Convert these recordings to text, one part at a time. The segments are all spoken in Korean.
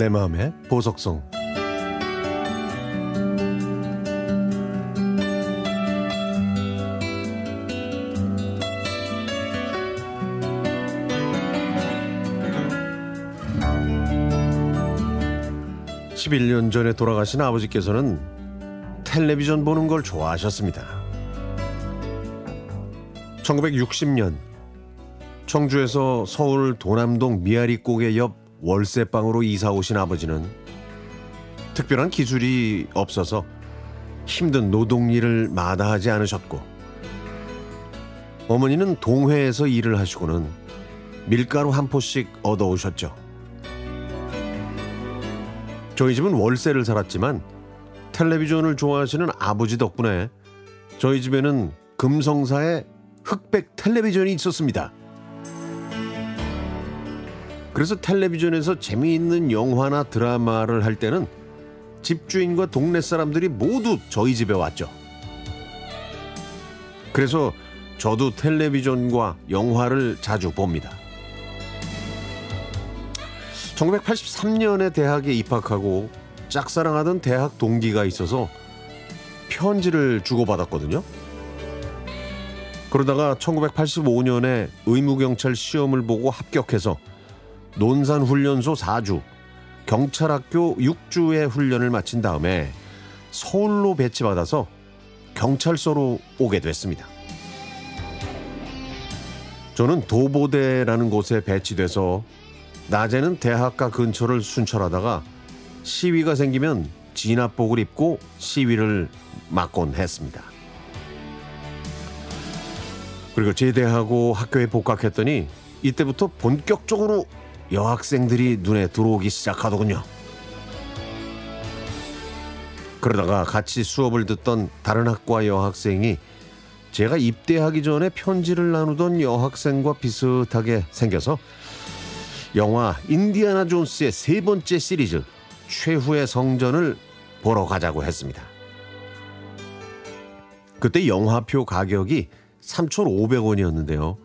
내 마음의 보석성 11년 전에 돌아가신 아버지께서는 텔레비전 보는 걸 좋아하셨습니다. 1960년 청주에서 서울 도남동 미아리 고개 옆 월세방으로 이사 오신 아버지는 특별한 기술이 없어서 힘든 노동 일을 마다하지 않으셨고 어머니는 동회에서 일을 하시고는 밀가루 한 포씩 얻어오셨죠. 저희 집은 월세를 살았지만 텔레비전을 좋아하시는 아버지 덕분에 저희 집에는 금성사의 흑백 텔레비전이 있었습니다. 그래서 텔레비전에서 재미있는 영화나 드라마를 할 때는 집주인과 동네 사람들이 모두 저희 집에 왔죠. 그래서 저도 텔레비전과 영화를 자주 봅니다. 1983년에 대학에 입학하고 짝사랑하던 대학 동기가 있어서 편지를 주고받았거든요. 그러다가 1985년에 의무경찰 시험을 보고 합격해서 논산훈련소 4주, 경찰학교 6주의 훈련을 마친 다음에 서울로 배치받아서 경찰서로 오게 됐습니다. 저는 도보대라는 곳에 배치돼서 낮에는 대학가 근처를 순찰하다가 시위가 생기면 진압복을 입고 시위를 막곤 했습니다. 그리고 제대하고 학교에 복학했더니 이때부터 본격적으로 여학생들이 눈에 들어오기 시작하더군요. 그러다가 같이 수업을 듣던 다른 학과 여학생이 제가 입대하기 전에 편지를 나누던 여학생과 비슷하게 생겨서 영화 인디아나 존스의 세 번째 시리즈 최후의 성전을 보러 가자고 했습니다. 그때 영화표 가격이 3,500원이었는데요.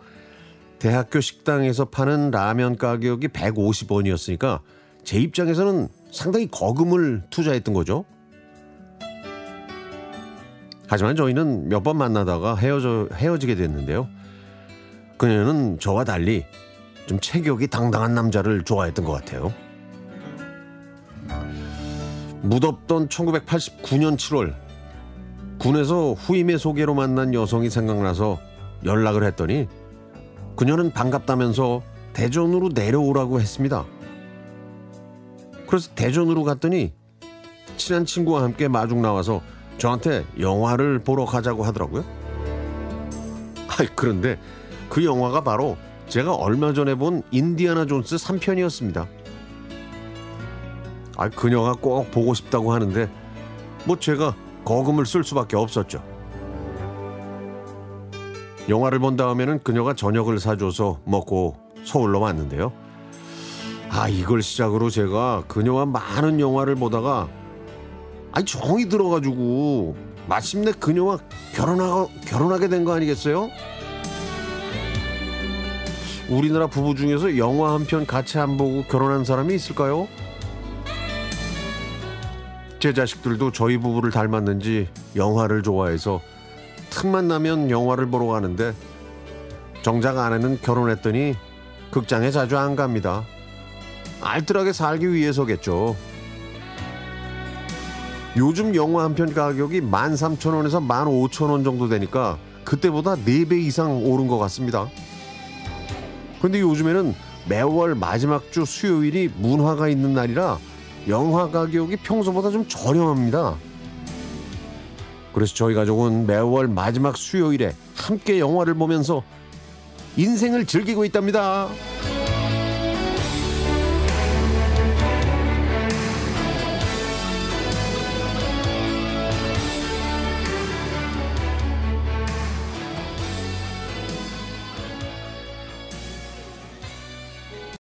대학교 식당에서 파는 라면 가격이 150원이었으니까 제 입장에서는 상당히 거금을 투자했던 거죠. 하지만 저희는 몇 번 만나다가 헤어져, 헤어지게 됐는데요. 그녀는 저와 달리 좀 체격이 당당한 남자를 좋아했던 것 같아요. 무덥던 1989년 7월 군에서 후임의 소개로 만난 여성이 생각나서 연락을 했더니 그녀는 반갑다면서 대전으로 내려오라고 했습니다. 그래서 대전으로 갔더니 친한 친구와 함께 마중 나와서 저한테 영화를 보러 가자고 하더라고요. 아 그런데 그 영화가 바로 제가 얼마 전에 본 인디아나 존스 3편이었습니다. 아, 그녀가 꼭 보고 싶다고 하는데 뭐 제가 거금을 쓸 수밖에 없었죠. 영화를 본 다음에는 그녀가 저녁을 사줘서 먹고 서울로 왔는데요. 아, 이걸 시작으로 제가 그녀와 많은 영화를 보다가 아니 정이 들어가지고 마침내 그녀와 결혼하, 결혼하게 된 거 아니겠어요? 우리나라 부부 중에서 영화 한 편 같이 안 보고 결혼한 사람이 있을까요? 제 자식들도 저희 부부를 닮았는지 영화를 좋아해서 틈만 나면 영화를 보러 가는데 정작 아내는 결혼했더니 극장에 자주 안 갑니다. 알뜰하게 살기 위해서겠죠. 요즘 영화 한 편 가격이 13,000원에서 15,000원 정도 되니까 그때보다 4배 이상 오른 것 같습니다. 근데 요즘에는 매월 마지막 주 수요일이 문화가 있는 날이라 영화 가격이 평소보다 좀 저렴합니다. 그래서 저희 가족은 매월 마지막 수요일에 함께 영화를 보면서 인생을 즐기고 있답니다.